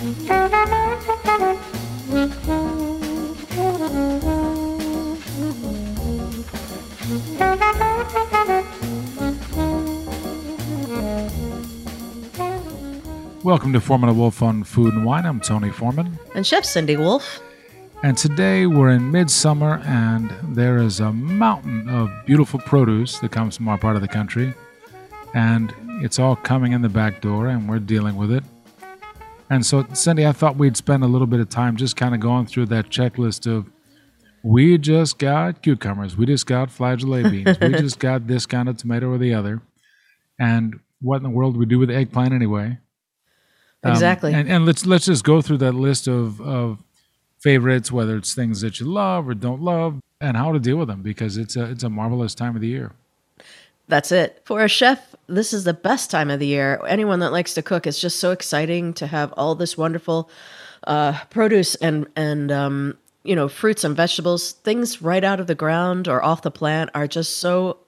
Welcome to Foreman and Wolf on Food and Wine. I'm Tony Foreman. And Chef Cindy Wolf. And today we're in midsummer, and there is a mountain of beautiful produce that comes from our part of the country. And it's all coming in the back door, and we're dealing with it. And so, Cindy, I thought we'd spend a little bit of time just kind of going through that checklist of we just got cucumbers, we just got flageolet beans, we just got this kind of tomato or the other. And what in the world do we do with eggplant anyway? Um, exactly. And, and let's let's just go through that list of, of favorites, whether it's things that you love or don't love, and how to deal with them because it's a it's a marvelous time of the year. That's it. For a chef, this is the best time of the year. Anyone that likes to cook, it's just so exciting to have all this wonderful uh, produce and and um, you know fruits and vegetables, things right out of the ground or off the plant are just so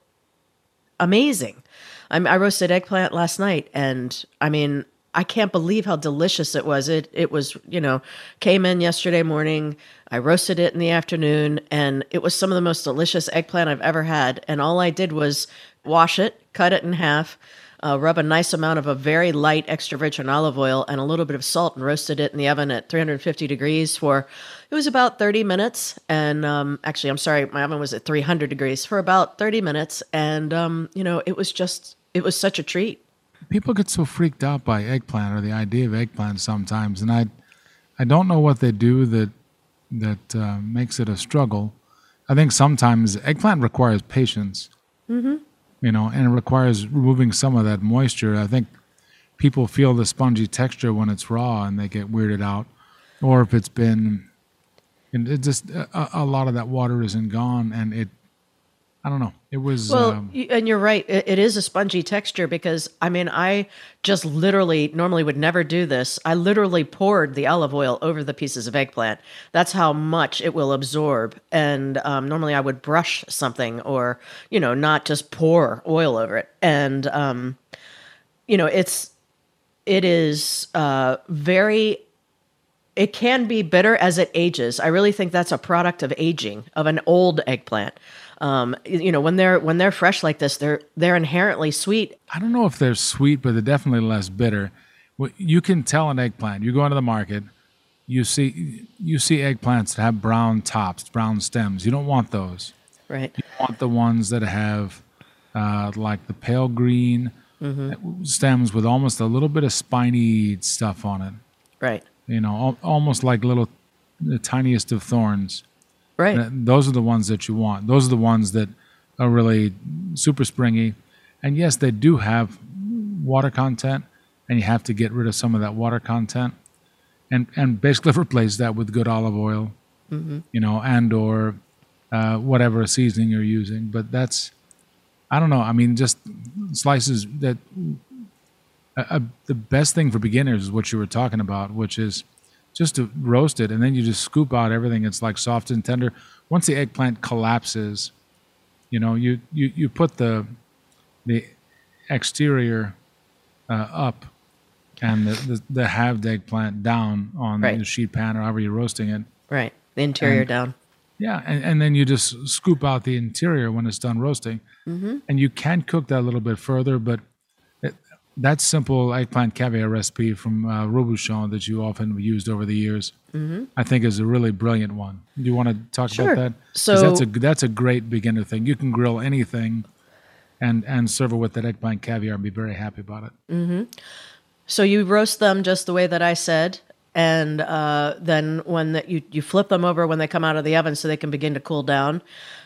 amazing. I'm, I roasted eggplant last night, and I mean, I can't believe how delicious it was. It it was, you know, came in yesterday morning. I roasted it in the afternoon and it was some of the most delicious eggplant I've ever had. And all I did was wash it, cut it in half, uh, rub a nice amount of a very light extra virgin olive oil and a little bit of salt and roasted it in the oven at 350 degrees for it was about 30 minutes. And um, actually i'm sorry my oven was at 300 degrees for about 30 minutes. And um, you know it was just it was such a treat. People get so freaked out by eggplant or the idea of eggplant sometimes, and I, I don't know what they do that that uh, makes it a struggle. I think sometimes eggplant requires patience, mm-hmm. You know, and it requires removing some of that moisture. I think people feel the spongy texture when it's raw and they get weirded out, or if it's been, and it just a, a lot of that water isn't gone and it I don't know. It was well, um, and you're right. It, it is a spongy texture because I mean, I just literally normally would never do this. I literally poured the olive oil over the pieces of eggplant. That's how much it will absorb. And um, normally I would brush something or you know not just pour oil over it. And um, you know, it's it is uh, very it can be bitter as it ages. I really think that's a product of aging of an old eggplant. Um, you know, when they're when they're fresh like this, they're they're inherently sweet. I don't know if they're sweet, but they're definitely less bitter. You can tell an eggplant. You go into the market, you see you see eggplants that have brown tops, brown stems. You don't want those. Right. You want the ones that have uh, like the pale green mm-hmm. stems with almost a little bit of spiny stuff on it. Right. You know, al- almost like little the tiniest of thorns. Right. Those are the ones that you want. Those are the ones that are really super springy. And yes, they do have water content, and you have to get rid of some of that water content, and and basically replace that with good olive oil, mm-hmm. you know, and or uh, whatever seasoning you're using. But that's, I don't know. I mean, just slices that. Uh, uh, the best thing for beginners is what you were talking about, which is just to roast it, and then you just scoop out everything. It's like soft and tender. Once the eggplant collapses, you know, you you, you put the the exterior uh, up and the, the, the halved eggplant down on right. the sheet pan or however you're roasting it. Right. The interior and, down. Yeah, and, and then you just scoop out the interior when it's done roasting. Mm-hmm. And you can cook that a little bit further, but that simple eggplant caviar recipe from uh, Robuchon that you often used over the years, mm-hmm. I think is a really brilliant one. Do you want to talk sure. about that? So that's a that's a great beginner thing. You can grill anything, and and serve it with that eggplant caviar and be very happy about it. Mm-hmm. So you roast them just the way that I said, and uh, then when the, you you flip them over when they come out of the oven so they can begin to cool down,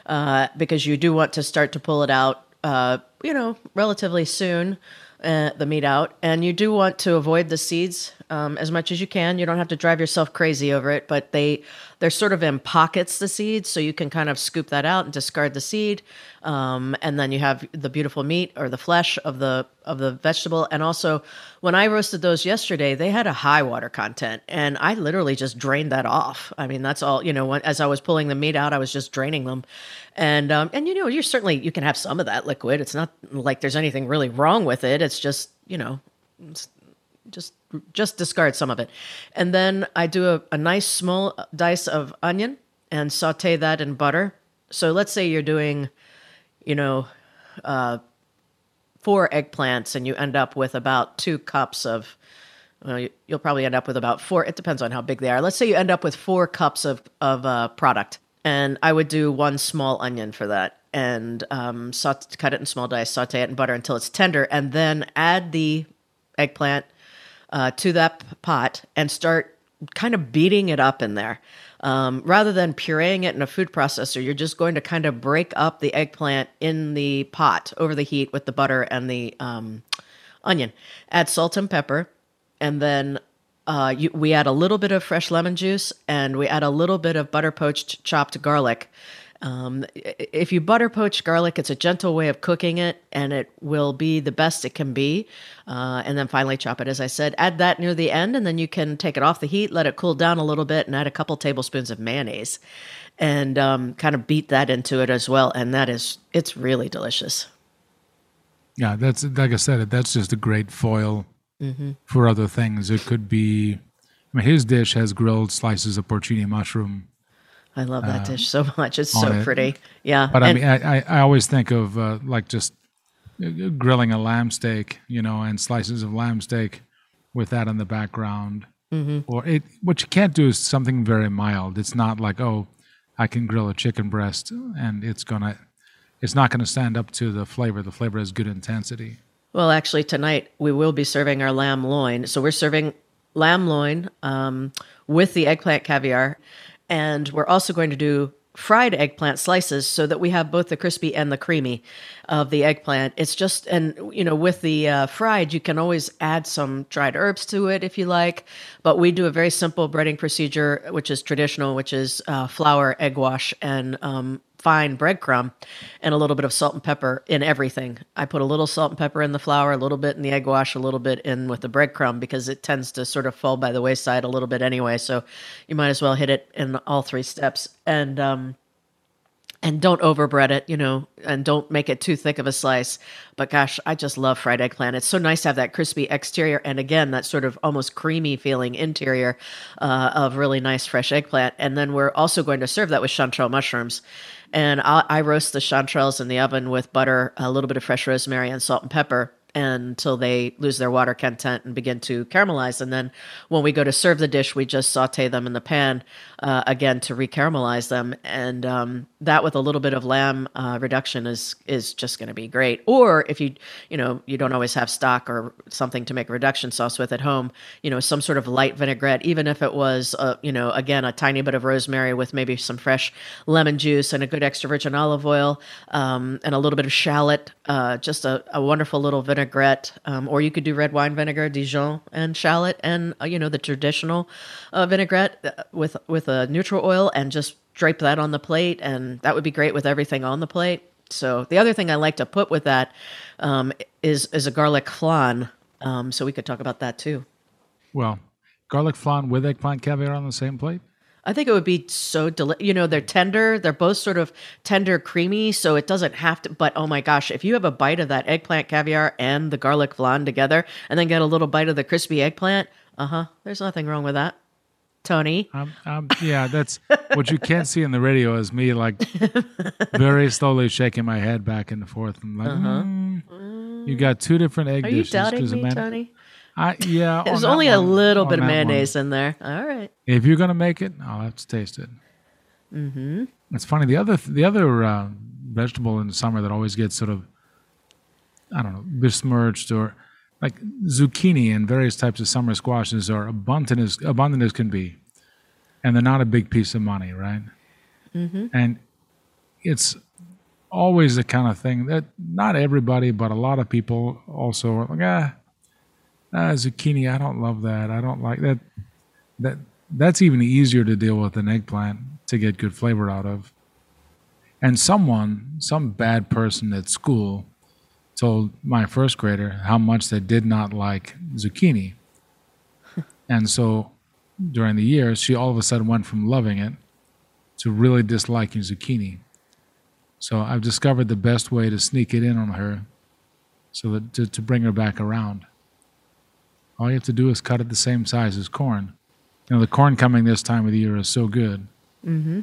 uh, because you do want to start to pull it out, uh, you know, relatively soon uh, the meat out, and you do want to avoid the seeds um, as much as you can. You don't have to drive yourself crazy over it, but they they're sort of in pockets the seeds, so you can kind of scoop that out and discard the seed, um, and then you have the beautiful meat or the flesh of the of the vegetable. And also, when I roasted those yesterday, they had a high water content, and I literally just drained that off. I mean, that's all you know. When, as I was pulling the meat out, I was just draining them, and um, and you know, you're certainly you can have some of that liquid. It's not like there's anything really wrong with it. It's just you know just just discard some of it, and then I do a, a nice small dice of onion and saute that in butter. So let's say you're doing, you know, uh, four eggplants, and you end up with about two cups of. Well, you- you'll probably end up with about four. It depends on how big they are. Let's say you end up with four cups of of uh, product, and I would do one small onion for that, and um, saute, cut it in small dice, saute it in butter until it's tender, and then add the eggplant uh, to that pot and start kind of beating it up in there. Um, rather than pureeing it in a food processor, you're just going to kind of break up the eggplant in the pot over the heat with the butter and the um, onion. Add salt and pepper, and then uh, you, we add a little bit of fresh lemon juice and we add a little bit of butter poached chopped garlic. Um, if you butter poach garlic, it's a gentle way of cooking it, and it will be the best it can be. Uh, and then finally chop it, as I said. Add that near the end, and then you can take it off the heat, let it cool down a little bit, and add a couple tablespoons of mayonnaise, and um, kind of beat that into it as well. And that is, it's really delicious. Yeah, that's like I said. That's just a great foil Mm-hmm. for other things. It could be. I mean, his dish has grilled slices of porcini mushroom, I love that dish so much. It's so Uh, it. pretty. Yeah. but I mean, I, I, always think of uh, like just uh, grilling a lamb steak, you know, and slices of lamb steak with that in the background. Mm-hmm. Or it, what you can't do is something very mild. It's not like oh, I can grill a chicken breast and it's gonna, it's not gonna stand up to the flavor. The flavor has good intensity. Well, actually, tonight we will be serving our lamb loin. So we're serving lamb loin um, with the eggplant caviar, and we're also going to do fried eggplant slices so that we have both the crispy and the creamy of the eggplant. It's just, and you know, with the uh, fried, you can always add some dried herbs to it if you like. But we do a very simple breading procedure, which is traditional, which is uh, flour, egg wash, and um, fine breadcrumb and a little bit of salt and pepper in everything. I put a little salt and pepper in the flour, a little bit in the egg wash, a little bit in with the breadcrumb because it tends to sort of fall by the wayside a little bit anyway. So you might as well hit it in all three steps. And um and don't overbread it, you know, and don't make it too thick of a slice. But gosh, I just love fried eggplant. It's so nice to have that crispy exterior and again that sort of almost creamy feeling interior uh, of really nice fresh eggplant. And then we're also going to serve that with chanterelle mushrooms. And I, I roast the chanterelles in the oven with butter, a little bit of fresh rosemary, and salt and pepper until they lose their water content and begin to caramelize. And then when we go to serve the dish, we just saute them in the pan uh, again to recaramelize them. And um, that with a little bit of lamb uh, reduction is is just going to be great. Or if you you know you don't always have stock or something to make a reduction sauce with at home, you know some sort of light vinaigrette, even if it was uh, you know again a tiny bit of rosemary with maybe some fresh lemon juice and a good extra virgin olive oil um, and a little bit of shallot, uh, just a, a wonderful little vinaigrette. Um, or you could do red wine vinegar, Dijon, and shallot, and uh, you know the traditional uh, vinaigrette uh, with with a neutral oil, and just drape that on the plate, and that would be great with everything on the plate. So the other thing I like to put with that um, is is a garlic flan. Um, so we could talk about that too. Well, garlic flan with eggplant caviar on the same plate. I think it would be so deli- you know they're tender they're both sort of tender creamy so it doesn't have to but oh my gosh if you have a bite of that eggplant caviar and the garlic flan together and then get a little bite of the crispy eggplant uh-huh there's nothing wrong with that Tony Um, um, yeah, that's what you can't see in the radio is me like very slowly shaking my head back and forth. and like, mm, you got two different egg Uh-huh. are you dishes. doubting 'cause a me Tony I, yeah, there's on only a one- little bit of that one. mayonnaise in there all right If you're gonna make it, I'll have to taste it. Mm-hmm. It's funny. The other the other uh, vegetable in the summer that always gets sort of I don't know besmirched or like zucchini and various types of summer squashes are abundant as abundant as can be, and they're not a big piece of money, right? Mm-hmm. And it's always the kind of thing that not everybody, but a lot of people also are like, ah, ah zucchini. I don't love that. I don't like that. That that's even easier to deal with than eggplant to get good flavor out of. And someone, some bad person at school, told my first grader how much they did not like zucchini. and so during the years, she all of a sudden went from loving it to really disliking zucchini. So I've discovered the best way to sneak it in on her so that to, to bring her back around. All you have to do is cut it the same size as corn. You know, the corn coming this time of the year is so good. Mm-hmm.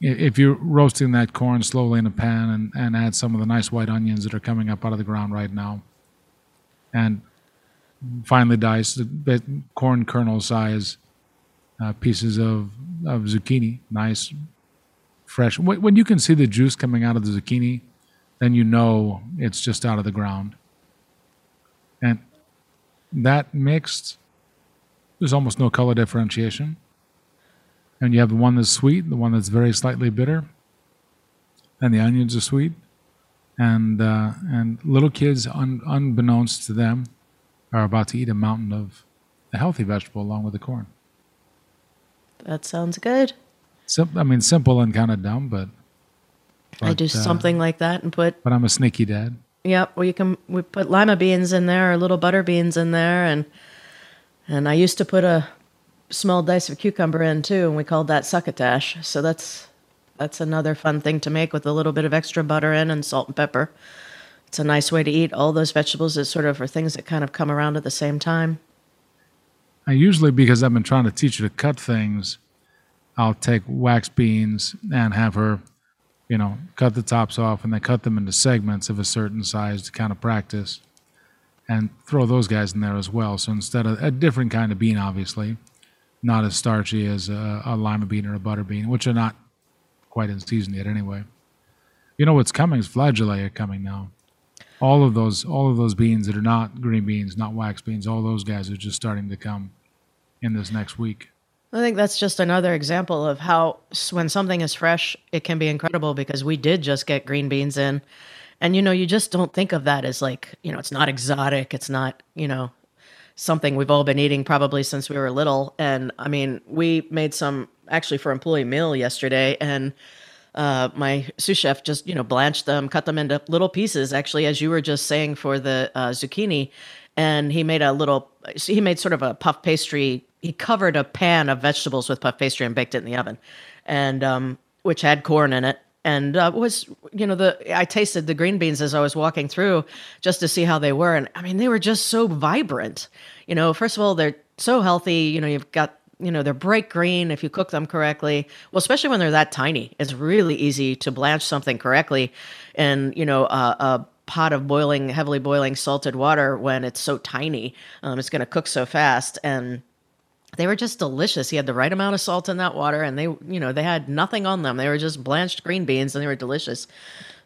If you're roasting that corn slowly in a pan and, and add some of the nice white onions that are coming up out of the ground right now, and finely diced the corn kernel size uh, pieces of, of zucchini, nice, fresh. When you can see the juice coming out of the zucchini, then you know it's just out of the ground. And that mixed, there's almost no color differentiation. And you have the one that's sweet, the one that's very slightly bitter, and the onions are sweet. And uh, and little kids, un, unbeknownst to them, are about to eat a mountain of a healthy vegetable along with the corn. That sounds good. Sim- I mean, simple and kind of dumb, but, but I do uh, something like that and put. But I'm a sneaky dad. Yep. Well, you can we put lima beans in there or little butter beans in there, and and I used to put a small dice of cucumber in too, and we called that succotash. So that's that's another fun thing to make with a little bit of extra butter in and salt and pepper. It's a nice way to eat all those vegetables. Is sort of for things that kind of come around at the same time. I usually, because I've been trying to teach her to cut things, I'll take wax beans and have her you know, cut the tops off and then cut them into segments of a certain size to kind of practice and throw those guys in there as well. So instead of a different kind of bean, obviously, not as starchy as a, a lima bean or a butter bean, which are not quite in season yet anyway. You know what's coming is flageolet are coming now. All of those, all of those beans that are not green beans, not wax beans, all those guys are just starting to come in this next week. I think that's just another example of how when something is fresh, it can be incredible because we did just get green beans in. And you know, you just don't think of that as like, you know, it's not exotic, it's not, you know, something we've all been eating probably since we were little. And I mean, we made some actually for employee meal yesterday and uh, my sous chef just you know blanched them, cut them into little pieces. Actually, as you were just saying for the uh, zucchini, and he made a little. He made sort of a puff pastry he covered a pan of vegetables with puff pastry and baked it in the oven, and um, which had corn in it. And uh, was you know the I tasted the green beans as I was walking through just to see how they were, and I mean they were just so vibrant. You know, first of all, they're so healthy. You know, you've got you know they're bright green if you cook them correctly well especially when they're that tiny it's really easy to blanch something correctly and you know uh, a pot of boiling heavily boiling salted water when it's so tiny um, it's going to cook so fast and they were just delicious. He had the right amount of salt in that water, and they, you know, they had nothing on them. They were just blanched green beans, and they were delicious.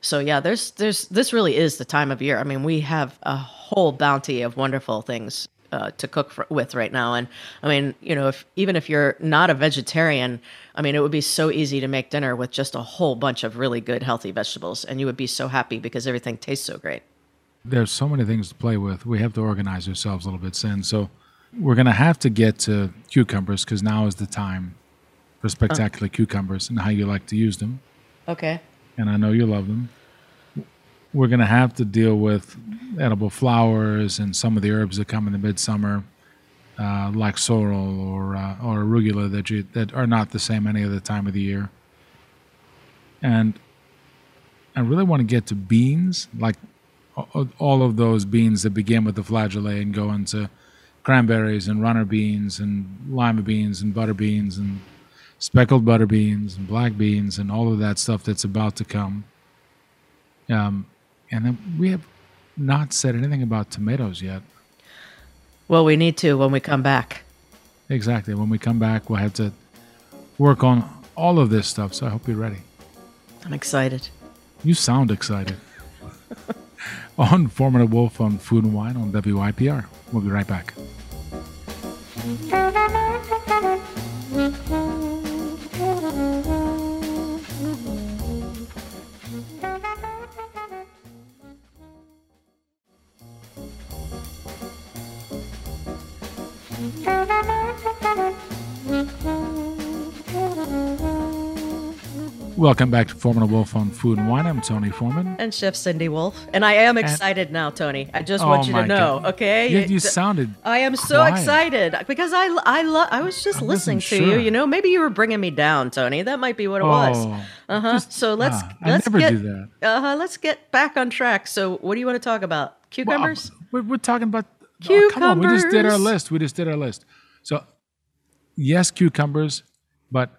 So yeah, there's, there's, this really is the time of year. I mean, we have a whole bounty of wonderful things uh, to cook for, with right now. And I mean, you know, if even if you're not a vegetarian, I mean, it would be so easy to make dinner with just a whole bunch of really good, healthy vegetables, and you would be so happy because everything tastes so great. There's so many things to play with. We have to organize ourselves a little bit, Sin. So we're going to have to get to cucumbers because now is the time for spectacular uh. cucumbers and how you like to use them. Okay. And I know you love them. We're going to have to deal with edible flowers and some of the herbs that come in the midsummer, uh, like sorrel or uh, or arugula that you that are not the same any other time of the year. And I really want to get to beans, like all of those beans that begin with the flageolet and go into cranberries and runner beans and lima beans and butter beans and speckled butter beans and black beans and all of that stuff that's about to come. Um, and then we have not said anything about tomatoes yet. Well, we need to when we come back. Exactly. When we come back, we'll have to work on all of this stuff. So I hope you're ready. I'm excited. You sound excited. on and Wolf on Food and Wine on WYPR. We'll be right back. Welcome back to Foreman and Wolf on Food and Wine. I'm Tony Foreman. And Chef Cindy Wolf. And I am excited and, now, Tony. I just oh want you to know, God. okay? You, you sounded. I am so excited because I I lo- I was just I listening to sure. you. You know, maybe you were bringing me down, Tony. That might be what it oh, was. Uh huh. So let's ah, let's get uh huh. Let's get back on track. So what do you want to talk about? Cucumbers. Well, we're, we're talking about Oh, come on, we just did our list. We just did our list. So, yes, cucumbers, but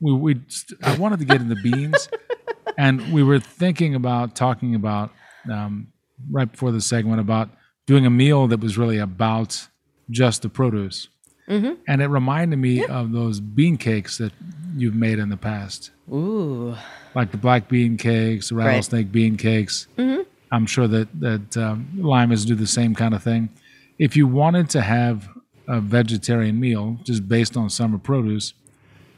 we we st- I wanted to get into beans, and we were thinking about talking about um, right before the segment about doing a meal that was really about just the produce, mm-hmm. and it reminded me of those bean cakes that you've made in the past, Ooh. like the black bean cakes, the rattlesnake bean cakes. I'm sure that that um, Limas do the same kind of thing. If you wanted to have a vegetarian meal just based on summer produce,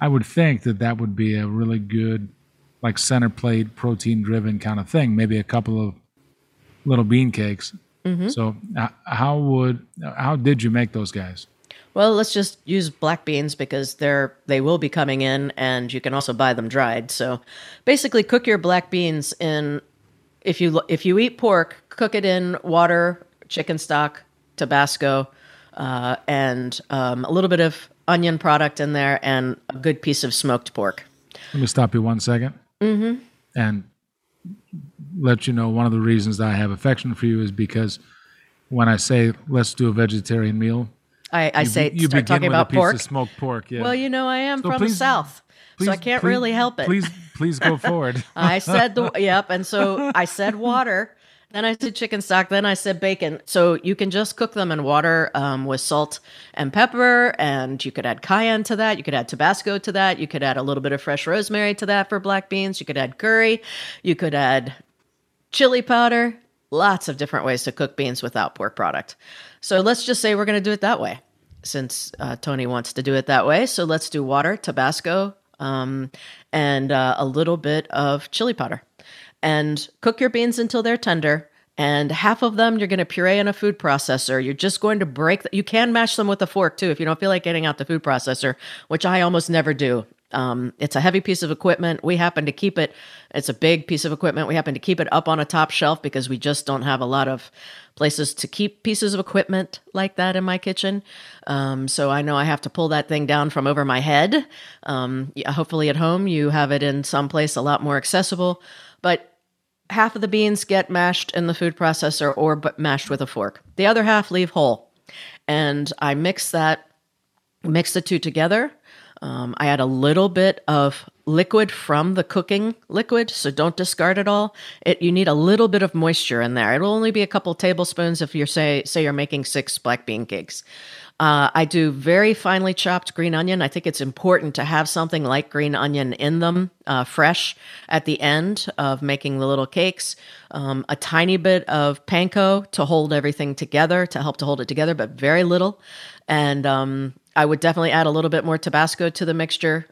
I would think that that would be a really good, like center plate, protein driven kind of thing. Maybe a couple of little bean cakes. So, uh, how would how did you make those guys? Well, let's just use black beans because they're they will be coming in, and you can also buy them dried. So, basically, cook your black beans in. If you if you eat pork, cook it in water, chicken stock, Tabasco, uh, and um, a little bit of onion product in there, and a good piece of smoked pork. Let me stop you one second and let you know one of the reasons that I have affection for you is because when I say let's do a vegetarian meal, I, I you, say you begin talking with about a piece pork. of smoked pork. Yeah. Well, you know, I am So from please- the south, so I can't please- really help it. Please, please go forward. I said the yep, and so I said water. Then I said chicken stock. Then I said bacon. So you can just cook them in water um, with salt and pepper, and you could add cayenne to that. You could add Tabasco to that. You could add a little bit of fresh rosemary to that for black beans. You could add curry. You could add chili powder. Lots of different ways to cook beans without pork product. So let's just say we're going to do it that way, since uh, Tony wants to do it that way. So let's do water, Tabasco, um, and uh, a little bit of chili powder, and cook your beans until they're tender. And half of them you're going to puree in a food processor. You're just going to break. The, you can mash them with a fork too if you don't feel like getting out the food processor, which I almost never do. Um, it's a heavy piece of equipment. We happen to keep it. It's a big piece of equipment. We happen to keep it up on a top shelf because we just don't have a lot of places to keep pieces of equipment like that in my kitchen. Um, so I know I have to pull that thing down from over my head. Um, hopefully at home you have it in some place a lot more accessible. But half of the beans get mashed in the food processor or mashed with a fork. The other half leave whole. And I mix that, mix the two together. Um, I add a little bit of liquid from the cooking liquid, so don't discard it all. It you need a little bit of moisture in there. It'll only be a couple tablespoons if you're say say you're making six black bean cakes. Uh, I do very finely chopped green onion. I think it's important to have something like green onion in them, uh, fresh at the end of making the little cakes. Um, a tiny bit of panko to hold everything together, to help to hold it together, but very little. And um, I would definitely add a little bit more Tabasco to the mixture,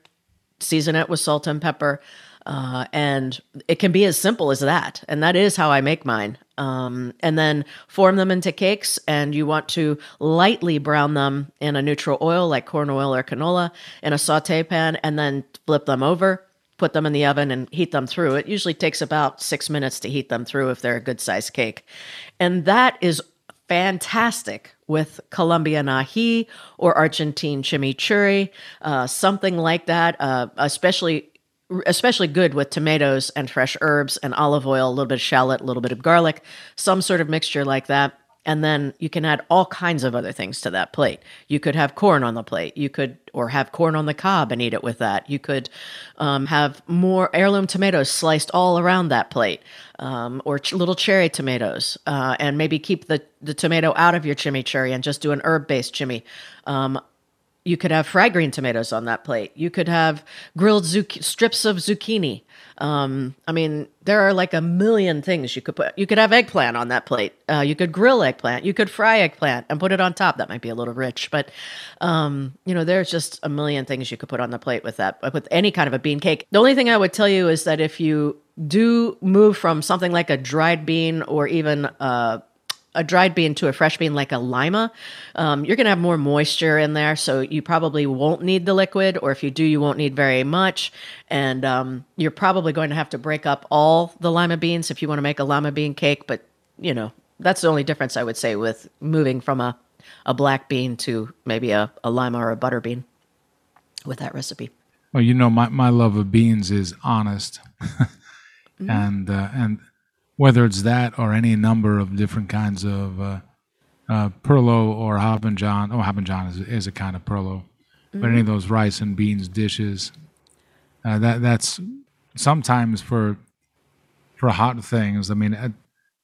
season it with salt and pepper. Uh, and it can be as simple as that. And that is how I make mine. Um, and then form them into cakes. And you want to lightly brown them in a neutral oil like corn oil or canola in a saute pan, and then flip them over, put them in the oven, and heat them through. It usually takes about six minutes to heat them through if they're a good sized cake. And that is fantastic with Colombian ají or Argentine chimichurri, uh, something like that, uh, especially especially good with tomatoes and fresh herbs and olive oil, a little bit of shallot, a little bit of garlic, some sort of mixture like that. And then you can add all kinds of other things to that plate. You could have corn on the plate. You could, or have corn on the cob and eat it with that. You could um, have more heirloom tomatoes sliced all around that plate, um, or ch- little cherry tomatoes, uh, and maybe keep the the tomato out of your chimichurri and just do an herb based chimi. Um, you could have fried green tomatoes on that plate. You could have grilled zuc- strips of zucchini. Um, I mean, there are like a million things you could put. You could have eggplant on that plate. Uh, you could grill eggplant. You could fry eggplant and put it on top. That might be a little rich, but um, you know, there's just a million things you could put on the plate with that, with any kind of a bean cake. The only thing I would tell you is that if you do move from something like a dried bean or even uh, a dried bean to a fresh bean like a lima, um, you're going to have more moisture in there. So you probably won't need the liquid, or if you do, you won't need very much. And um, you're probably going to have to break up all the lima beans if you want to make a lima bean cake. But, you know, that's the only difference I would say with moving from a, a black bean to maybe a, a lima or a butter bean with that recipe. Well, you know, my, my love of beans is honest, and uh, and whether it's that or any number of different kinds of uh, uh, Perlo or Hoppin' John. Oh, Hoppin' John is, is a kind of Perlo, but any of those rice and beans dishes, uh, that that's sometimes for for hot things. I mean, uh,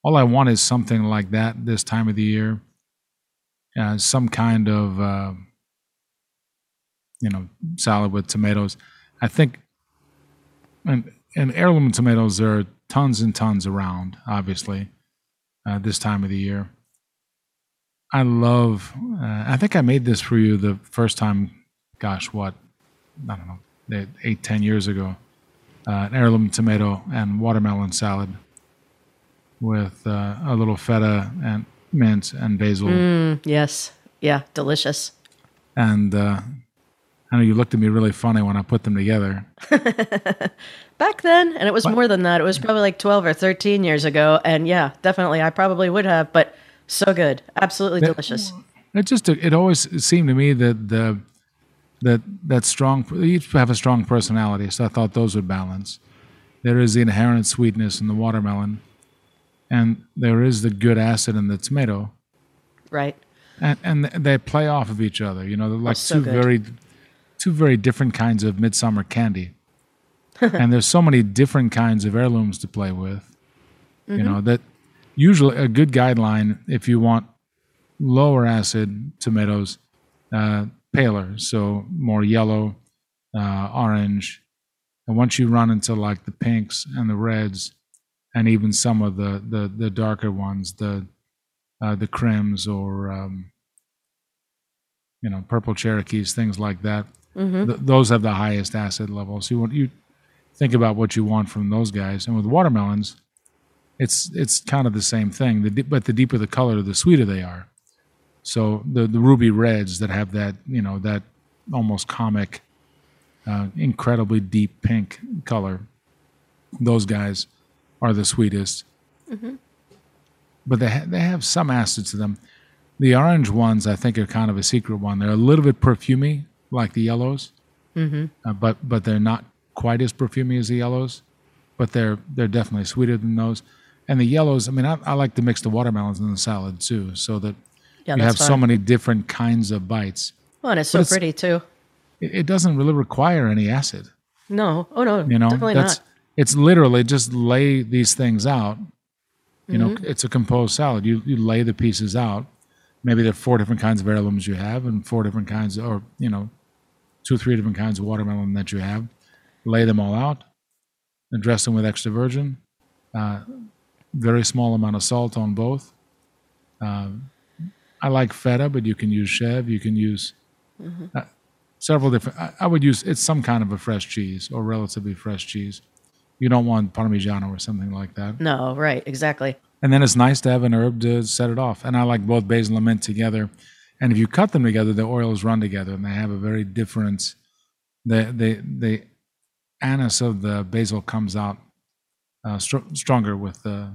all I want is something like that this time of the year. Uh, some kind of uh, you know salad with tomatoes. I think, and and heirloom tomatoes are tons and tons around. Obviously, uh, this time of the year. I love. Uh, I think I made this for you the first time. Gosh, what? I don't know, eight ten years ago. Uh, an heirloom tomato and watermelon salad with uh, a little feta and mint and basil. Mm, yes. Yeah. Delicious. And uh, I know you looked at me really funny when I put them together. Back then, and it was What? more than that. It was probably like 12 or 13 years ago. And yeah, definitely, I probably would have, but so good. Absolutely delicious. It just it always seemed to me that the that that strong each have a strong personality, so I thought those would balance. There is the inherent sweetness in the watermelon, and there is the good acid in the tomato, Right. and and they play off of each other. You know, they're like oh, so two good. very two very different kinds of midsummer candy, and there's so many different kinds of heirlooms to play with. You Mm-hmm. know that usually a good guideline if you want lower acid tomatoes, uh, paler, so more yellow, uh, orange, and once you run into like the pinks and the reds, and even some of the the, the darker ones, the uh, the Krims or um, you know purple Cherokees, things like that. Mm-hmm. Th- those have the highest acid levels. You want you think about what you want from those guys, and with watermelons, it's it's kind of the same thing. The, but the deeper the color, the sweeter they are. So the the ruby reds that have that you know that almost comic, uh, incredibly deep pink color, those guys are the sweetest. But they ha- they have some acid to them. The orange ones, I think, are kind of a secret one. They're a little bit perfumey, like the yellows, mm-hmm. uh, but but they're not quite as perfumey as the yellows. But they're they're definitely sweeter than those. And the yellows, I mean, I, I like to mix the watermelons in the salad too, so that Yeah, you have so many different kinds of bites. Well, and it's so it's- pretty too. It, it doesn't really require any acid. No. Oh, no. You know, definitely that's not. it's literally just lay these things out. You know, Mm-hmm. it's a composed salad. You you lay the pieces out. Maybe there are four different kinds of heirlooms you have, and four different kinds, or you know, two three different kinds of watermelon that you have. Lay them all out, and dress them with extra virgin. Uh, very small amount of salt on both. Um, I like feta, but you can use chev. You can use uh, several different. I, I would use it's some kind of a fresh cheese or relatively fresh cheese. You don't want Parmigiano or something like that. No, right. Exactly. And then it's nice to have an herb to set it off. And I like both basil and mint together. And if you cut them together, the oils run together, and they have a very different. They the the anise of the basil comes out uh, str- stronger with the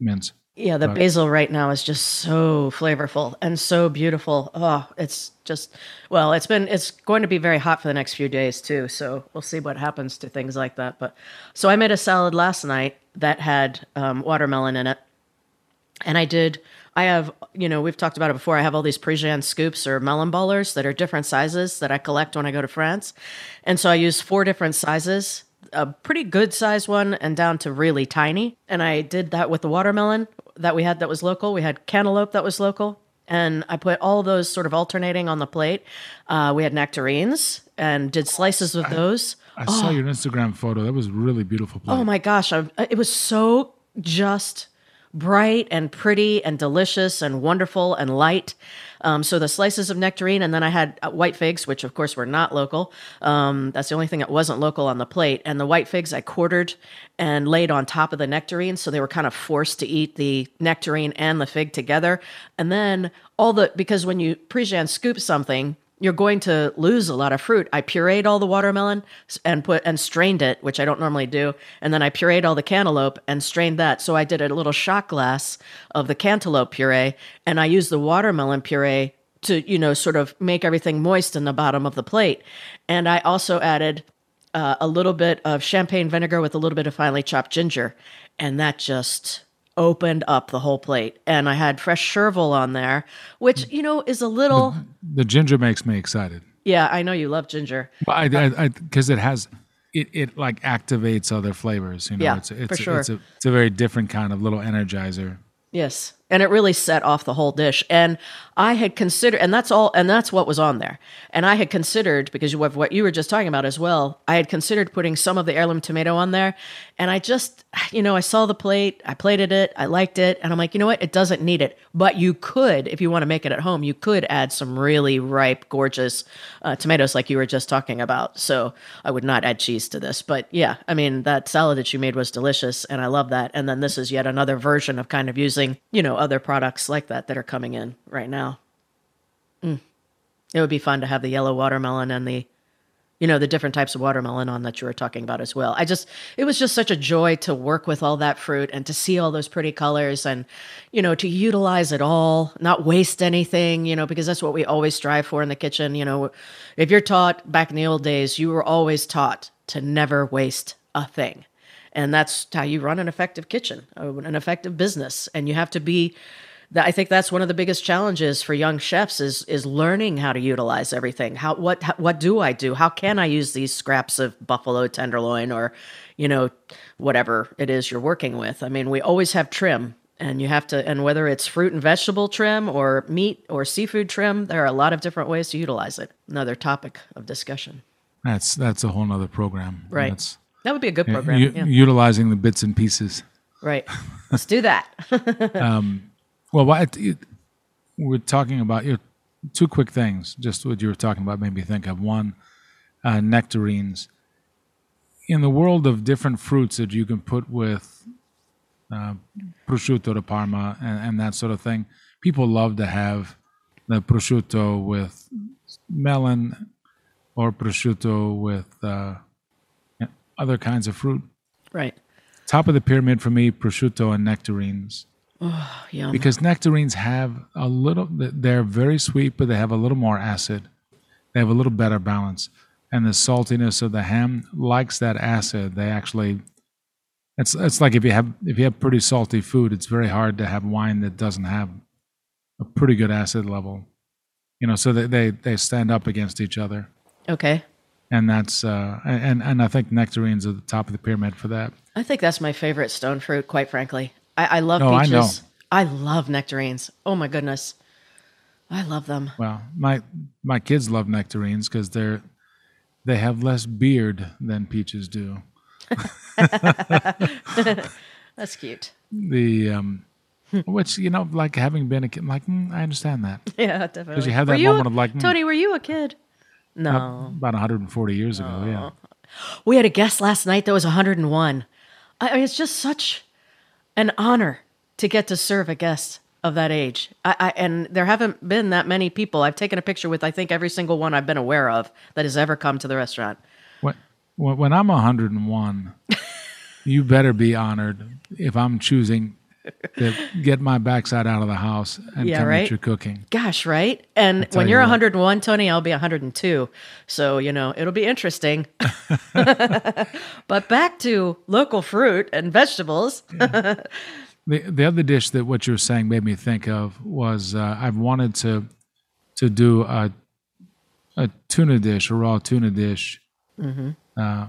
mint. Yeah, the Right. basil right now is just so flavorful and so beautiful. Oh, it's just well, it's been it's going to be very hot for the next few days too, so we'll see what happens to things like that. But so I made a salad last night that had um, watermelon in it, and I did. I have, you know, we've talked about it before. I have all these Parisian scoops or melon ballers that are different sizes that I collect when I go to France, and so I use four different sizes a pretty good size one and down to really tiny. And I did that with the watermelon that we had that was local. We had cantaloupe that was local. And I put all those sort of alternating on the plate. Uh, we had nectarines and did slices of those. I saw your Instagram photo. That was really beautiful. Plate. Oh my gosh, I, it was so just bright and pretty and delicious and wonderful and light. Um, so the slices of nectarine, and then I had uh, white figs, which of course were not local. Um, that's the only thing that wasn't local on the plate. And the white figs I quartered and laid on top of the nectarine, so they were kind of forced to eat the nectarine and the fig together. And then all the because when you Parisian scoop something, you're going to lose a lot of fruit. I pureed all the watermelon and put and strained it, which I don't normally do, and then I pureed all the cantaloupe and strained that. So I did a little shot glass of the cantaloupe puree, and I used the watermelon puree to you know sort of make everything moist in the bottom of the plate. And I also added uh, a little bit of champagne vinegar with a little bit of finely chopped ginger, and that just opened up the whole plate. And I had fresh chervil on there, which, mm. you know, is a little. The ginger makes me excited. Yeah, I know you love ginger. But I, because it has, it, it like activates other flavors. You know, Yeah, it's it's for sure. it's a it's a very different kind of little energizer. Yes. And it really set off the whole dish. And I had considered, and that's all, and that's what was on there. And I had considered, because of what you were just talking about as well, I had considered putting some of the heirloom tomato on there. And I just, you know, I saw the plate, I plated it, I liked it, and I'm like, you know what? It doesn't need it. But you could, if you want to make it at home, you could add some really ripe, gorgeous uh, tomatoes like you were just talking about. So I would not add cheese to this. But yeah, I mean, that salad that you made was delicious, and I love that. And then this is yet another version of kind of using, you know, other products like that that are coming in right now. Mm. It would be fun to have the yellow watermelon and the, you know, the different types of watermelon on that you were talking about as well. I just, it was just such a joy to work with all that fruit and to see all those pretty colors and, you know, to utilize it all, not waste anything, you know, because that's what we always strive for in the kitchen. You know, if you're taught back in the old days, you were always taught to never waste a thing. And that's how you run an effective kitchen, uh, an effective business. And you have to be I think that's one of the biggest challenges for young chefs is is learning how to utilize everything. How what how, what do I do? How can I use these scraps of buffalo tenderloin or you know whatever it is you're working with? I mean, we always have trim and you have to and whether it's fruit and vegetable trim or meat or seafood trim, there are a lot of different ways to utilize it. Another topic of discussion. That's that's a whole nother program. Right. That's, That would be a good program. u- yeah. Utilizing the bits and pieces. Right. Let's do that. Um, Well, what it, we're talking about you know, two quick things. Just what you were talking about made me think of one, uh, nectarines. In the world of different fruits that you can put with uh, prosciutto de Parma and, and that sort of thing, people love to have the prosciutto with melon or prosciutto with uh, other kinds of fruit. right. Top of the pyramid for me, prosciutto and nectarines Yum. because nectarines have a little they're very sweet but they have a little more acid they have a little better balance and the saltiness of the ham likes that acid they actually it's it's like if you have if you have pretty salty food it's very hard to have wine that doesn't have a pretty good acid level you know so they they, they stand up against each other Okay. and that's uh and and i think nectarines are the top of the pyramid for that I think that's my favorite stone fruit, quite frankly. I, I love No, I peaches. know. I love nectarines. Oh my goodness. I love them. Well, my my kids love nectarines because they're they have less beard than peaches do. That's cute. The um, which you know, like having been a kid, like mm, I understand that Yeah, definitely. Because you have Were that you a- moment of like, mm. Tony, were you a kid? No. about 140 years ago. Yeah, We had a guest last night that was 101. I mean, it's just such an honor to get to serve a guest of that age. I, I and there haven't been that many people. I've taken a picture with I think every single one I've been aware of that has ever come to the restaurant. when when I'm 101, you better be honored if I'm choosing get my backside out of the house and Yeah, come right? eat your cooking. Gosh, right? And when you you're what. 101, Tony, I'll be 102. So, you know, it'll be interesting. but back to local fruit and vegetables. The the other dish that what you were saying made me think of was uh, I've wanted to to do a a tuna dish, a raw tuna dish, uh,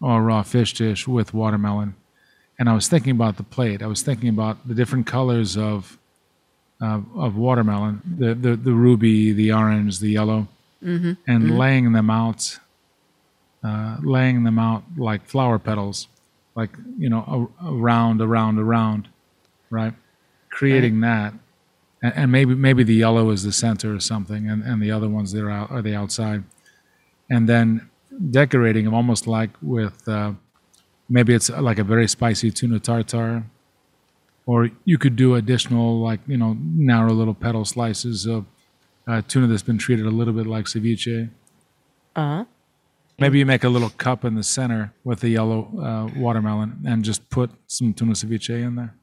or a raw fish dish with watermelon. And I was thinking about the plate. I was thinking about the different colors of uh, of watermelon, the, the the ruby, the orange, the yellow, and laying them out, uh, laying them out like flower petals, like you know, a- around, around, around, right? Creating that, and, and maybe maybe the yellow is the center or something, and, and the other ones that are out are the outside, and then decorating them almost like with uh, maybe it's like a very spicy tuna tartare, or you could do additional like you know narrow little petal slices of uh, tuna that's been treated a little bit like ceviche. Uh-huh. Maybe you make a little cup in the center with the yellow uh, watermelon and just put some tuna ceviche in there.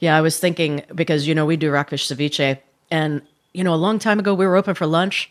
Yeah, I was thinking because you know we do rockfish ceviche, and you know a long time ago we were open for lunch,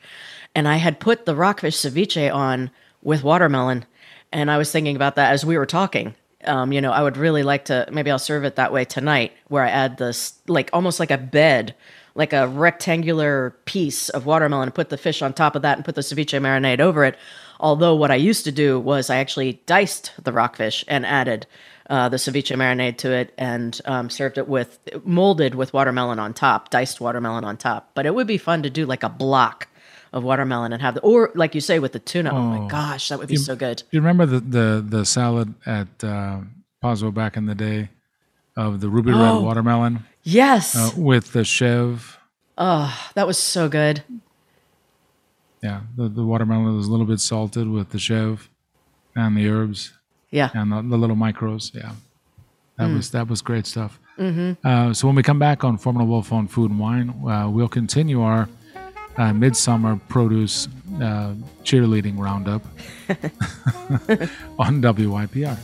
and I had put the rockfish ceviche on with watermelon, and I was thinking about that as we were talking, Um, you know, I would really like to. Maybe I'll serve it that way tonight, where I add this, like almost like a bed, like a rectangular piece of watermelon, and put the fish on top of that, and put the ceviche marinade over it. Although what I used to do was I actually diced the rockfish and added uh, the ceviche marinade to it and um, served it with molded with watermelon on top, diced watermelon on top. But it would be fun to do like a block of watermelon and have the, or like you say with the tuna. Oh, my gosh, that would be so good. Do you remember the the, the salad at uh, Pazo back in the day of the ruby red Oh. watermelon Yes. uh, with the chev. oh, that was so good. Yeah, the, the watermelon was a little bit salted with the chev and the herbs Yeah. and the, the little micros. Yeah, that was that was great stuff. Mm-hmm. Uh, so when we come back on Foreman Wolf on Food and Wine, uh, we'll continue our uh, midsummer produce uh, cheerleading roundup on WYPR.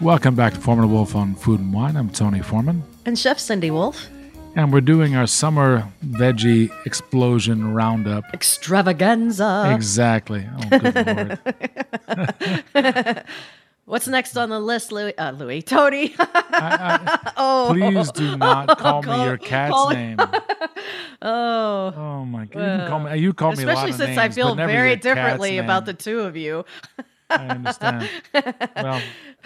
Welcome back to Foreman Wolf on Food and Wine. I'm Tony Foreman. And Chef Cindy Wolf, And we're doing our summer veggie explosion roundup. extravaganza. Exactly. Oh, good lord. What's next on the list, Louis? Uh, Louis, Tony. oh, Please do not call me Call- your cat's call- name. oh. Oh my god! You call me. You call me Especially since names, I feel very differently about the two of you. I understand. well,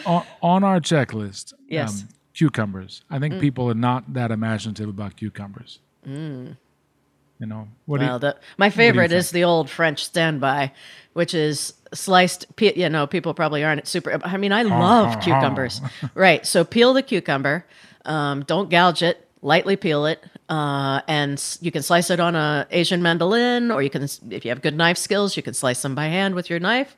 on, on our checklist, Yes. Mm. cucumbers. I think people are not that imaginative about cucumbers. You know what? do Well, you, the, my favorite is the old French standby, which is sliced. Pe- you know, people probably aren't super. I mean, I love cucumbers. right. So peel the cucumber. Um, don't gouge it. Lightly peel it, uh, and you can slice it on a Asian mandolin, or you can, if you have good knife skills, you can slice them by hand with your knife.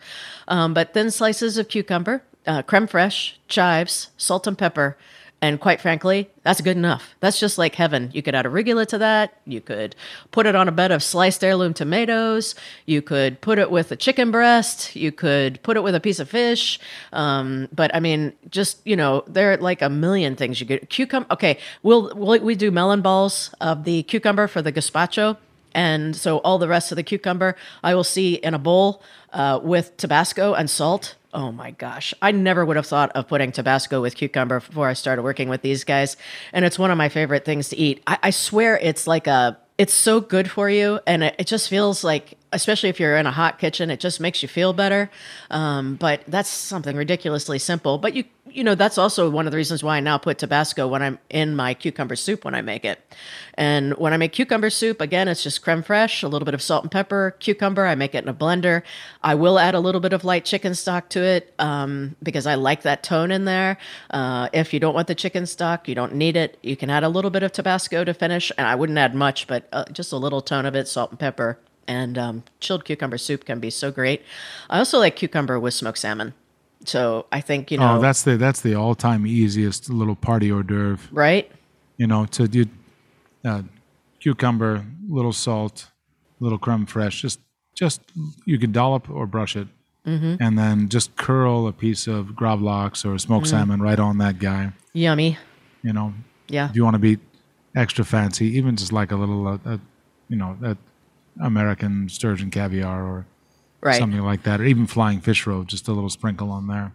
Um, but thin slices of cucumber, uh, creme fraiche, chives, salt and pepper, and quite frankly, that's good enough. That's just like heaven. You could add arugula to that. You could put it on a bed of sliced heirloom tomatoes. You could put it with a chicken breast. You could put it with a piece of fish. Um, but I mean, just you know, there are like a million things you could cucumber. Okay, we'll, we'll we do melon balls of the cucumber for the gazpacho. And so all the rest of the cucumber I will see in a bowl uh, with Tabasco and salt. Oh my gosh. I never would have thought of putting Tabasco with cucumber before I started working with these guys. And it's one of my favorite things to eat. I, I swear it's like a, it's so good for you. And it, it just feels like, especially if you're in a hot kitchen, it just makes you feel better. Um, but that's something ridiculously simple. But you, you know, that's also one of the reasons why I now put Tabasco when I'm in my cucumber soup when I make it. And when I make cucumber soup, again, it's just creme fraiche, a little bit of salt and pepper, cucumber. I make it in a blender. I will add a little bit of light chicken stock to it um, because I like that tone in there. Uh, if you don't want the chicken stock, you don't need it. You can add a little bit of Tabasco to finish, and I wouldn't add much, but uh, just a little tone of it, salt and pepper. And um, chilled cucumber soup can be so great. I also like cucumber with smoked salmon. So I think you know, oh, that's the that's the all time easiest little party hors d'oeuvre. right. You know, to do uh, cucumber, little salt, little creme fraiche. Just just you can dollop or brush it, Mm-hmm. and then just curl a piece of gravlax or smoked Mm. salmon right on that guy. Yummy. You know, Yeah. if you want to be extra fancy, even just like a little, uh, uh, you know, American sturgeon caviar or Right. something like that, or even flying fish roe, just a little sprinkle on there.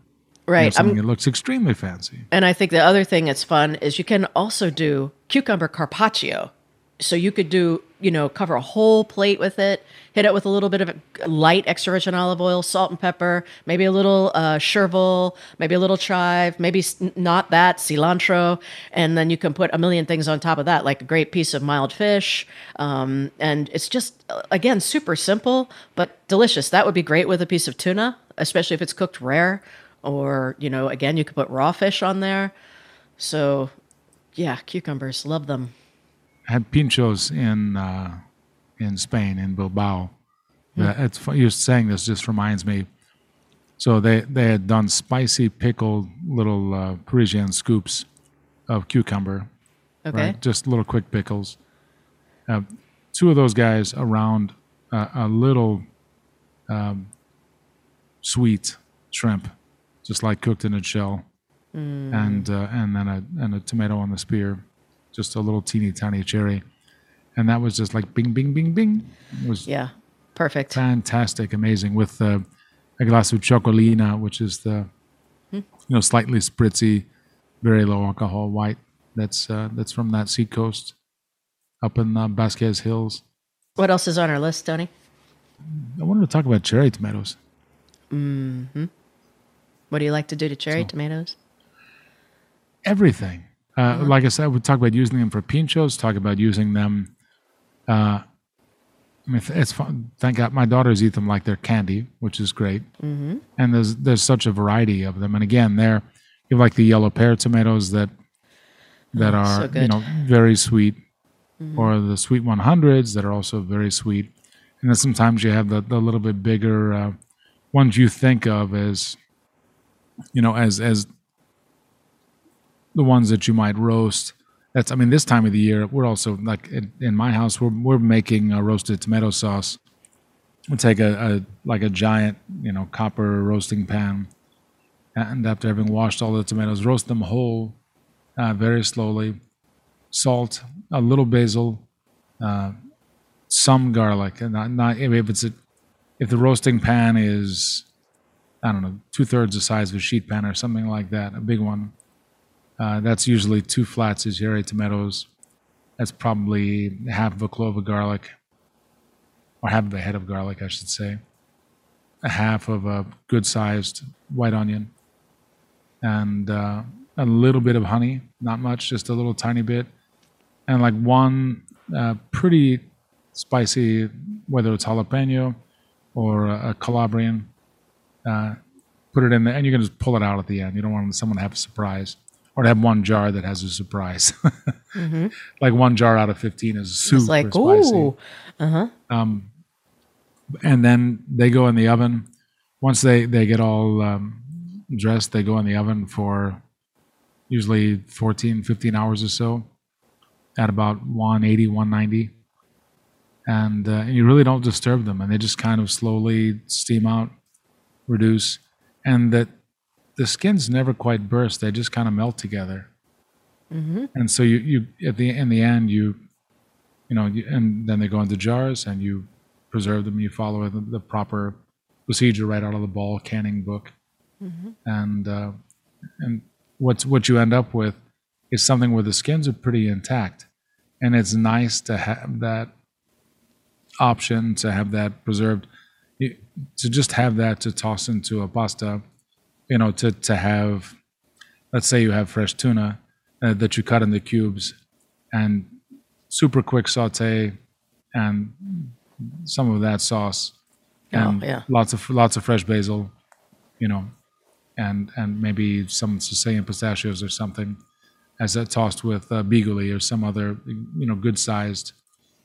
You have Right. something I'm, that looks extremely fancy. And I think the other thing that's fun is you can also do cucumber carpaccio. So you could do, you know, cover a whole plate with it, hit it with a little bit of light extra virgin olive oil, salt and pepper, maybe a little uh, chervil, maybe a little chive, maybe not that, cilantro. And then you can put a million things on top of that, like a great piece of mild fish. Um, and it's just, uh, again, super simple, but delicious. That would be great with a piece of tuna, especially if it's cooked rare. Or, you know, again, you could put raw fish on there. So, yeah, cucumbers, love them. Had pinchos in uh, in Spain in Bilbao. Hmm. Uh, it's fu- you saying this just reminds me. So they they had done spicy pickled little uh, Parisian scoops of cucumber, Okay. right? Just little quick pickles. Uh, two of those guys around uh, a little um, sweet shrimp, just like cooked in a shell, and uh, and then a and a tomato on the spear, just a little teeny tiny cherry, and that was just like bing bing bing bing. It was Yeah. Perfect. fantastic, amazing with uh, a glass of txakolina, which is the you know slightly spritzy, very low alcohol white. That's uh, that's from that seacoast up in the Vasquez Hills. What else is on our list, Tony? I wanted to talk about cherry tomatoes. What do you like to do to cherry tomatoes? Everything. Uh, Like I said, we talk about using them for pinchos. Talk about using them. Uh, I mean, it's fun. Thank God, my daughters eat them like they're candy, which is great. Mm-hmm. And there's there's such a variety of them. And again, they're you have like the yellow pear tomatoes that that Oh, so are you know very sweet, or the sweet 100s that are also very sweet. And then sometimes you have the, the little bit bigger uh, ones you think of as you know as as the ones that you might roast. That's I mean this time of the year we're also like in, in my house we're we're making a roasted tomato sauce. We take a, a like a giant you know copper roasting pan, and after having washed all the tomatoes, roast them whole, uh, very slowly, salt, a little basil, uh, some garlic, and not, not if it's a if the roasting pan is I don't know two thirds the size of a sheet pan or something like that, a big one. Uh, that's usually two flats of cherry tomatoes. That's probably half of a clove of garlic, or half of a head of garlic, I should say. A half of a good-sized white onion, and uh, a little bit of honey. Not much, just a little tiny bit, and like one uh, pretty spicy, whether it's jalapeno or a, a Calabrian. Uh, put it in there, and you can just pull it out at the end. You don't want someone to have a surprise, or to have one jar that has a surprise. Like one jar out of fifteen is super It's like, spicy ooh, uh huh. and then they go in the oven. Once they they get all um, dressed, they go in the oven for usually 14, 15 hours or so at about 180, 190. And, uh, and you really don't disturb them, and they just kind of slowly steam out, reduce, and that the skins never quite burst; they just kind of melt together. And so you you at the in the end you you know, you, and then they go into jars and you preserve them. You follow the, the proper procedure right out of the ball canning book, and uh, and what's what you end up with is something where the skins are pretty intact, and it's nice to have that option to have that preserved, You- to just have that to toss into a pasta, you know, to to have, let's say you have fresh tuna uh, that you cut into cubes, and super quick saute and some of that sauce and Oh, yeah. lots of lots of fresh basil you know and and maybe some Sicilian pistachios or something as that tossed with uh, bigoli or some other you know good sized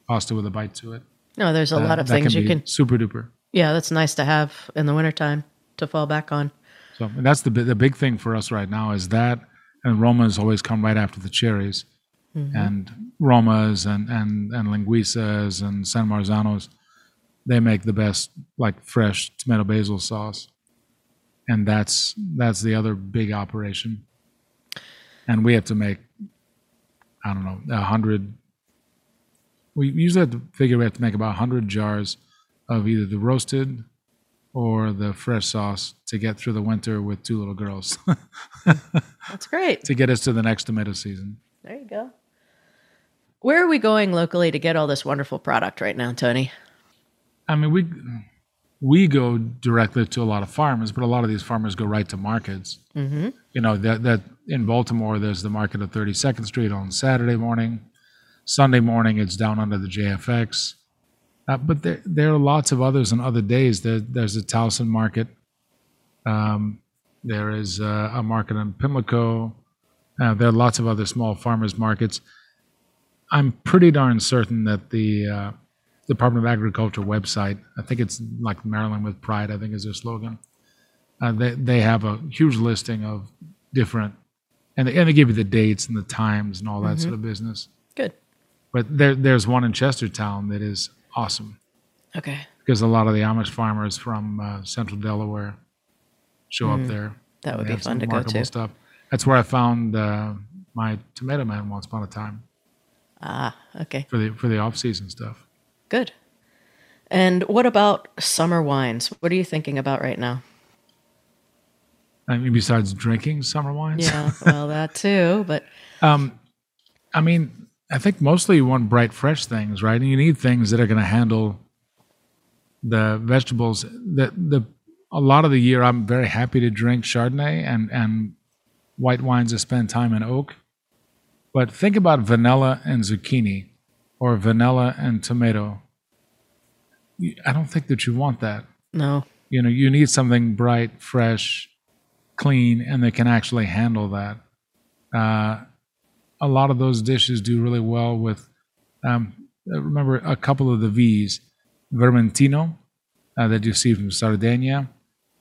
pasta with a bite to it No, there's a Uh, lot of things you can. super duper Yeah, that's nice to have in the wintertime to fall back on. So and that's the the big thing for us right now is that, and Romas always come right after the cherries, mm-hmm. and Romas and and and linguiças and San Marzanos, they make the best like fresh tomato basil sauce, and that's that's the other big operation, and we have to make, I don't know, a hundred. We usually have to figure we have to make about hundred jars of either the roasted or the fresh sauce to get through the winter with two little girls That's great. to get us to the next tomato season. There you go. Where are we going locally to get all this wonderful product right now, Tony? I mean, we we go directly to a lot of farmers, but a lot of these farmers go right to markets. Mm-hmm. You know that that in Baltimore, there's the market at 32nd Street on Saturday morning. Sunday morning, it's down under the JFX. Uh, but there there are lots of others on other days. There, there's a Towson market. Um, there is uh, a market in Pimlico. Uh, there are lots of other small farmers markets. I'm pretty darn certain that the uh, Department of Agriculture website, I think it's like Maryland with Pride, I think is their slogan. Uh, they they have a huge listing of different, and they, and they give you the dates and the times and all that sort of business. Good. But there, there's one in Chestertown that is awesome Okay. because a lot of the Amish farmers from uh, Central Delaware show up there. Mm, That would be fun to go to. Stuff. That's where I found uh, my tomato man once upon a time Ah, okay. for the for the off season stuff. Good. And what about summer wines? What are you thinking about right now? I mean, besides drinking summer wines, Yeah, well, that too, but um, I mean, I think mostly you want bright, fresh things, right? And you need things that are going to handle the vegetables. The the a lot of the year, I'm very happy to drink Chardonnay and and white wines that spend time in oak. But think about vanilla and zucchini, or vanilla and tomato. I don't think that you want that. no. You know, you need something bright, fresh, clean, and that can actually handle that. Uh, a lot of those dishes do really well with. Um, remember a couple of the V's, Vermentino, uh, that you see from Sardinia,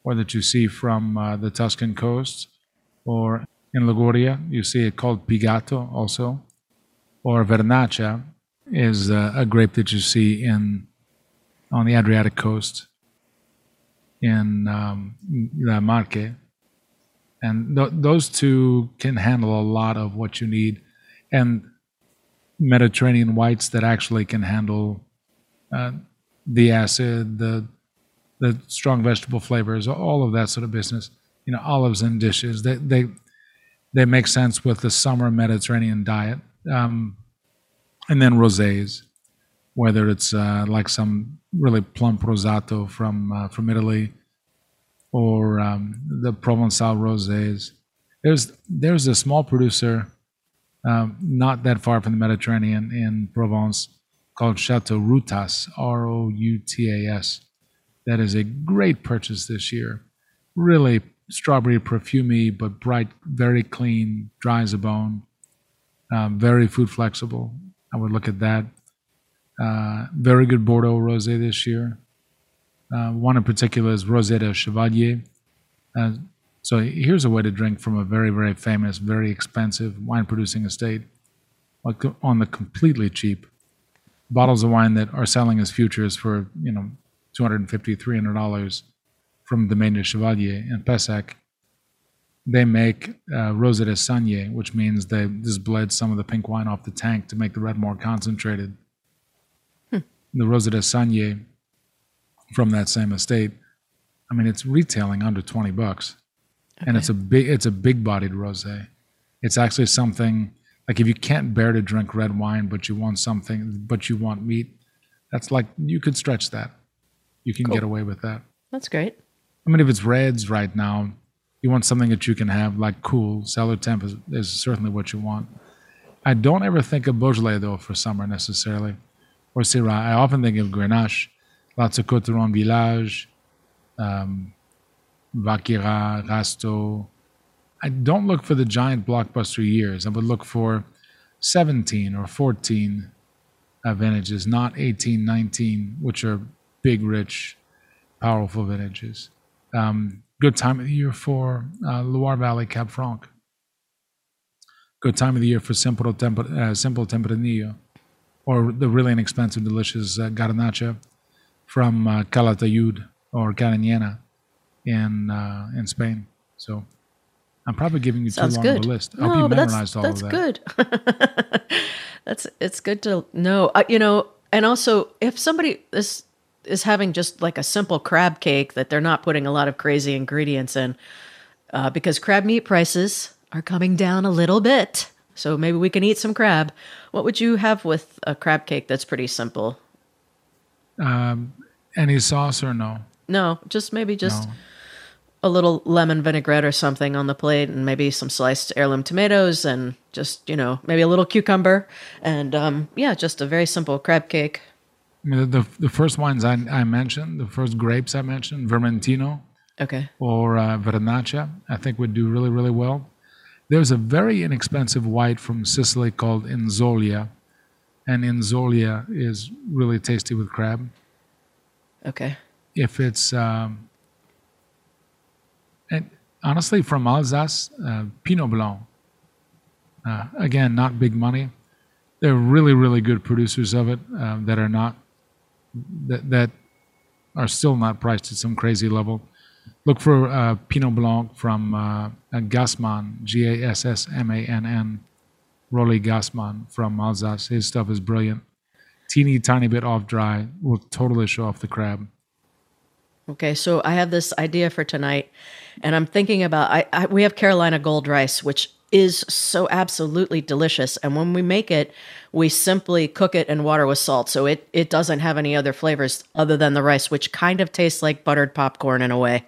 or that you see from uh, the Tuscan coast, or in Liguria you see it called Pigato also, or Vernaccia is uh, a grape that you see in on the Adriatic coast in um, Le Marche. And th- those two can handle a lot of what you need. And Mediterranean whites that actually can handle uh, the acid, the the strong vegetable flavors, all of that sort of business. You know, olives and dishes. They they they make sense with the summer Mediterranean diet. Um, and then rosés, whether it's uh, like some really plump rosato from uh, from Italy, or um, the Provençal rosés. There's there's a small producer um, not that far from the Mediterranean in Provence called Chateau Routas, R O U T A S. That is a great purchase this year. Really strawberry perfumey, but bright, very clean, dry as a bone, um, very food flexible. I would look at that. Uh, very good Bordeaux rosé this year. Uh, one in particular is Rosé de Chevalier. Uh, so here's a way to drink from a very, very famous, very expensive wine producing estate like on the completely cheap. Bottles of wine that are selling as futures for, you know, $250, $300 from the Domaine de Chevalier in Pessac. They make uh, Rosé de Saignée, which means they just bled some of the pink wine off the tank to make the red more concentrated. The Rosé de Saignée from that same estate, I mean, it's retailing under 20 bucks and it's a big it's a big bodied rosé. It's actually something like if you can't bear to drink red wine, but you want something, but you want meat, that's like you could stretch that. You can Cool. get away with that. That's great. I mean, if it's reds right now, you want something that you can have like cool. Cellar temp is, is certainly what you want. I don't ever think of Beaujolais though for summer necessarily, or Syrah. I often think of Grenache, lots of Côtes du Rhône Village, um, Vacqueyras, Rasteau. I don't look for the giant blockbuster years. I would look for 17 or 14 uh, vintages, not 18, 19, which are big, rich, powerful vintages. Um, good time of the year for uh, Loire Valley Cab Franc. Good time of the year for Simple, Temper, uh, simple Tempranillo, or the really inexpensive, delicious uh, Garnacha from uh, Calatayud or Cariñena in uh, in Spain. So I'm probably giving you Sounds too long good. of a list. I hope no, you but that's all that's of that. good. that's it's good to know. Uh, you know, and also if somebody is is having just like a simple crab cake that they're not putting a lot of crazy ingredients in, uh, because crab meat prices are coming down a little bit. So maybe we can eat some crab. What would you have with a crab cake that's pretty simple? Any sauce or no? No, just maybe just No. a little lemon vinaigrette or something on the plate, and maybe some sliced heirloom tomatoes, and just you know maybe a little cucumber, and um, yeah, just a very simple crab cake. I mean, the, the first wines I, I mentioned, the first grapes I mentioned, Vermentino Okay. or uh, Vernaccia, I think would do really, really well. There's a very inexpensive white from Sicily called Inzolia, and Inzolia is really tasty with crab. Okay. If it's, um, and honestly, from Alsace, uh, Pinot Blanc. Uh, again, not big money. there are really, really good producers of it um, that are not that that are still not priced at some crazy level. Look for uh, Pinot Blanc from uh, Gassmann, G A S S M A N N, Rolly Gassmann from Alsace. His stuff is brilliant. Teeny tiny bit off dry will totally show off the crab. Okay, so I have this idea for tonight, and I'm thinking about I, I we have Carolina Gold rice, which is so absolutely delicious. And when we make it, we simply cook it in water with salt. So it, it doesn't have any other flavors other than the rice, which kind of tastes like buttered popcorn in a way.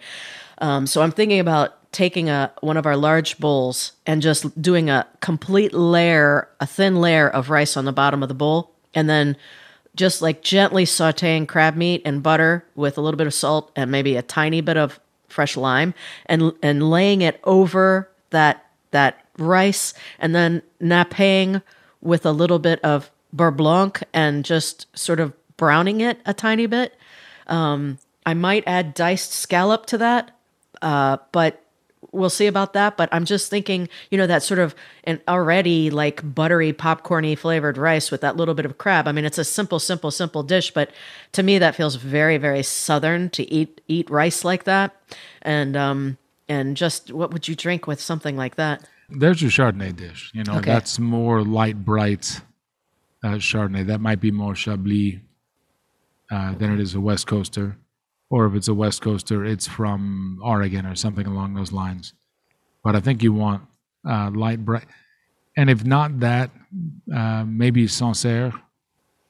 Um, so I'm thinking about taking a one of our large bowls and just doing a complete layer, a thin layer of rice on the bottom of the bowl, and then just like gently sauteing crab meat and butter with a little bit of salt and maybe a tiny bit of fresh lime and and laying it over that that rice and then napping with a little bit of beurre blanc and just sort of browning it a tiny bit. Um, I might add diced scallop to that, uh, but we'll see about that. But I'm just thinking, you know, that sort of an already like buttery, popcorny flavored rice with that little bit of crab. I mean, it's a simple, simple, simple dish, but to me, that feels very, very southern to eat eat rice like that. And um, and just what would you drink with something like that? There's your Chardonnay dish. You know, Okay. that's more light, bright uh, Chardonnay. That might be more Chablis uh, than it is a West Coaster. Or if it's a West Coaster, it's from Oregon or something along those lines. But I think you want uh, light, bright. And if not that, uh, maybe Sancerre.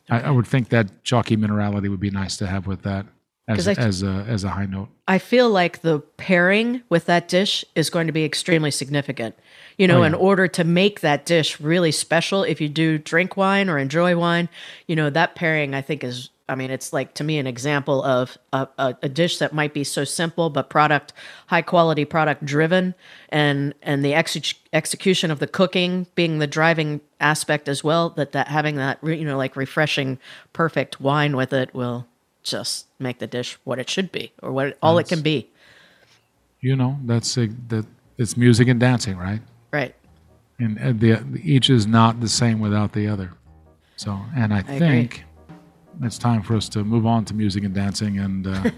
I, I would think that chalky minerality would be nice to have with that as, I- as, a, as a high note. I feel like the pairing with that dish is going to be extremely significant. You know, Oh, yeah. in order to make that dish really special, if you do drink wine or enjoy wine, you know, that pairing I think is, I mean, it's like to me an example of a, a, a dish that might be so simple, but product, high quality product driven and, and the exe- execution of the cooking being the driving aspect as well, that, that having that, re- you know, like refreshing, perfect wine with it will just make the dish what it should be or what it, all it can be. You know, that's a, that it's music and dancing, right? Right. and the each is not the same without the other. So, and I, agree. think it's time for us to move on to music and dancing and uh,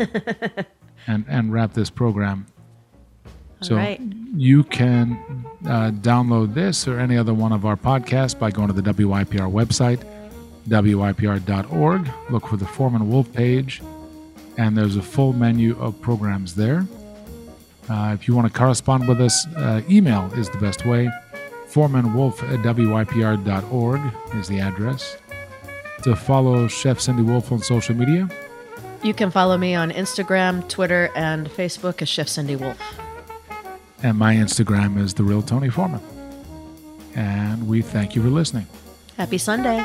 and and wrap this program. So right. you can uh, download this or any other one of our podcasts by going to the WYPR website, wypr.org. Look for the Foreman Wolf page, and there's a full menu of programs there. Uh, if you want to correspond with us, uh, email is the best way. Foremanwolf at wypr.org is the address. To follow Chef Cindy Wolf on social media, You can follow me on Instagram, Twitter, and Facebook as Chef Cindy Wolf. and my Instagram is The Real Tony Foreman. And we thank you for listening. Happy Sunday.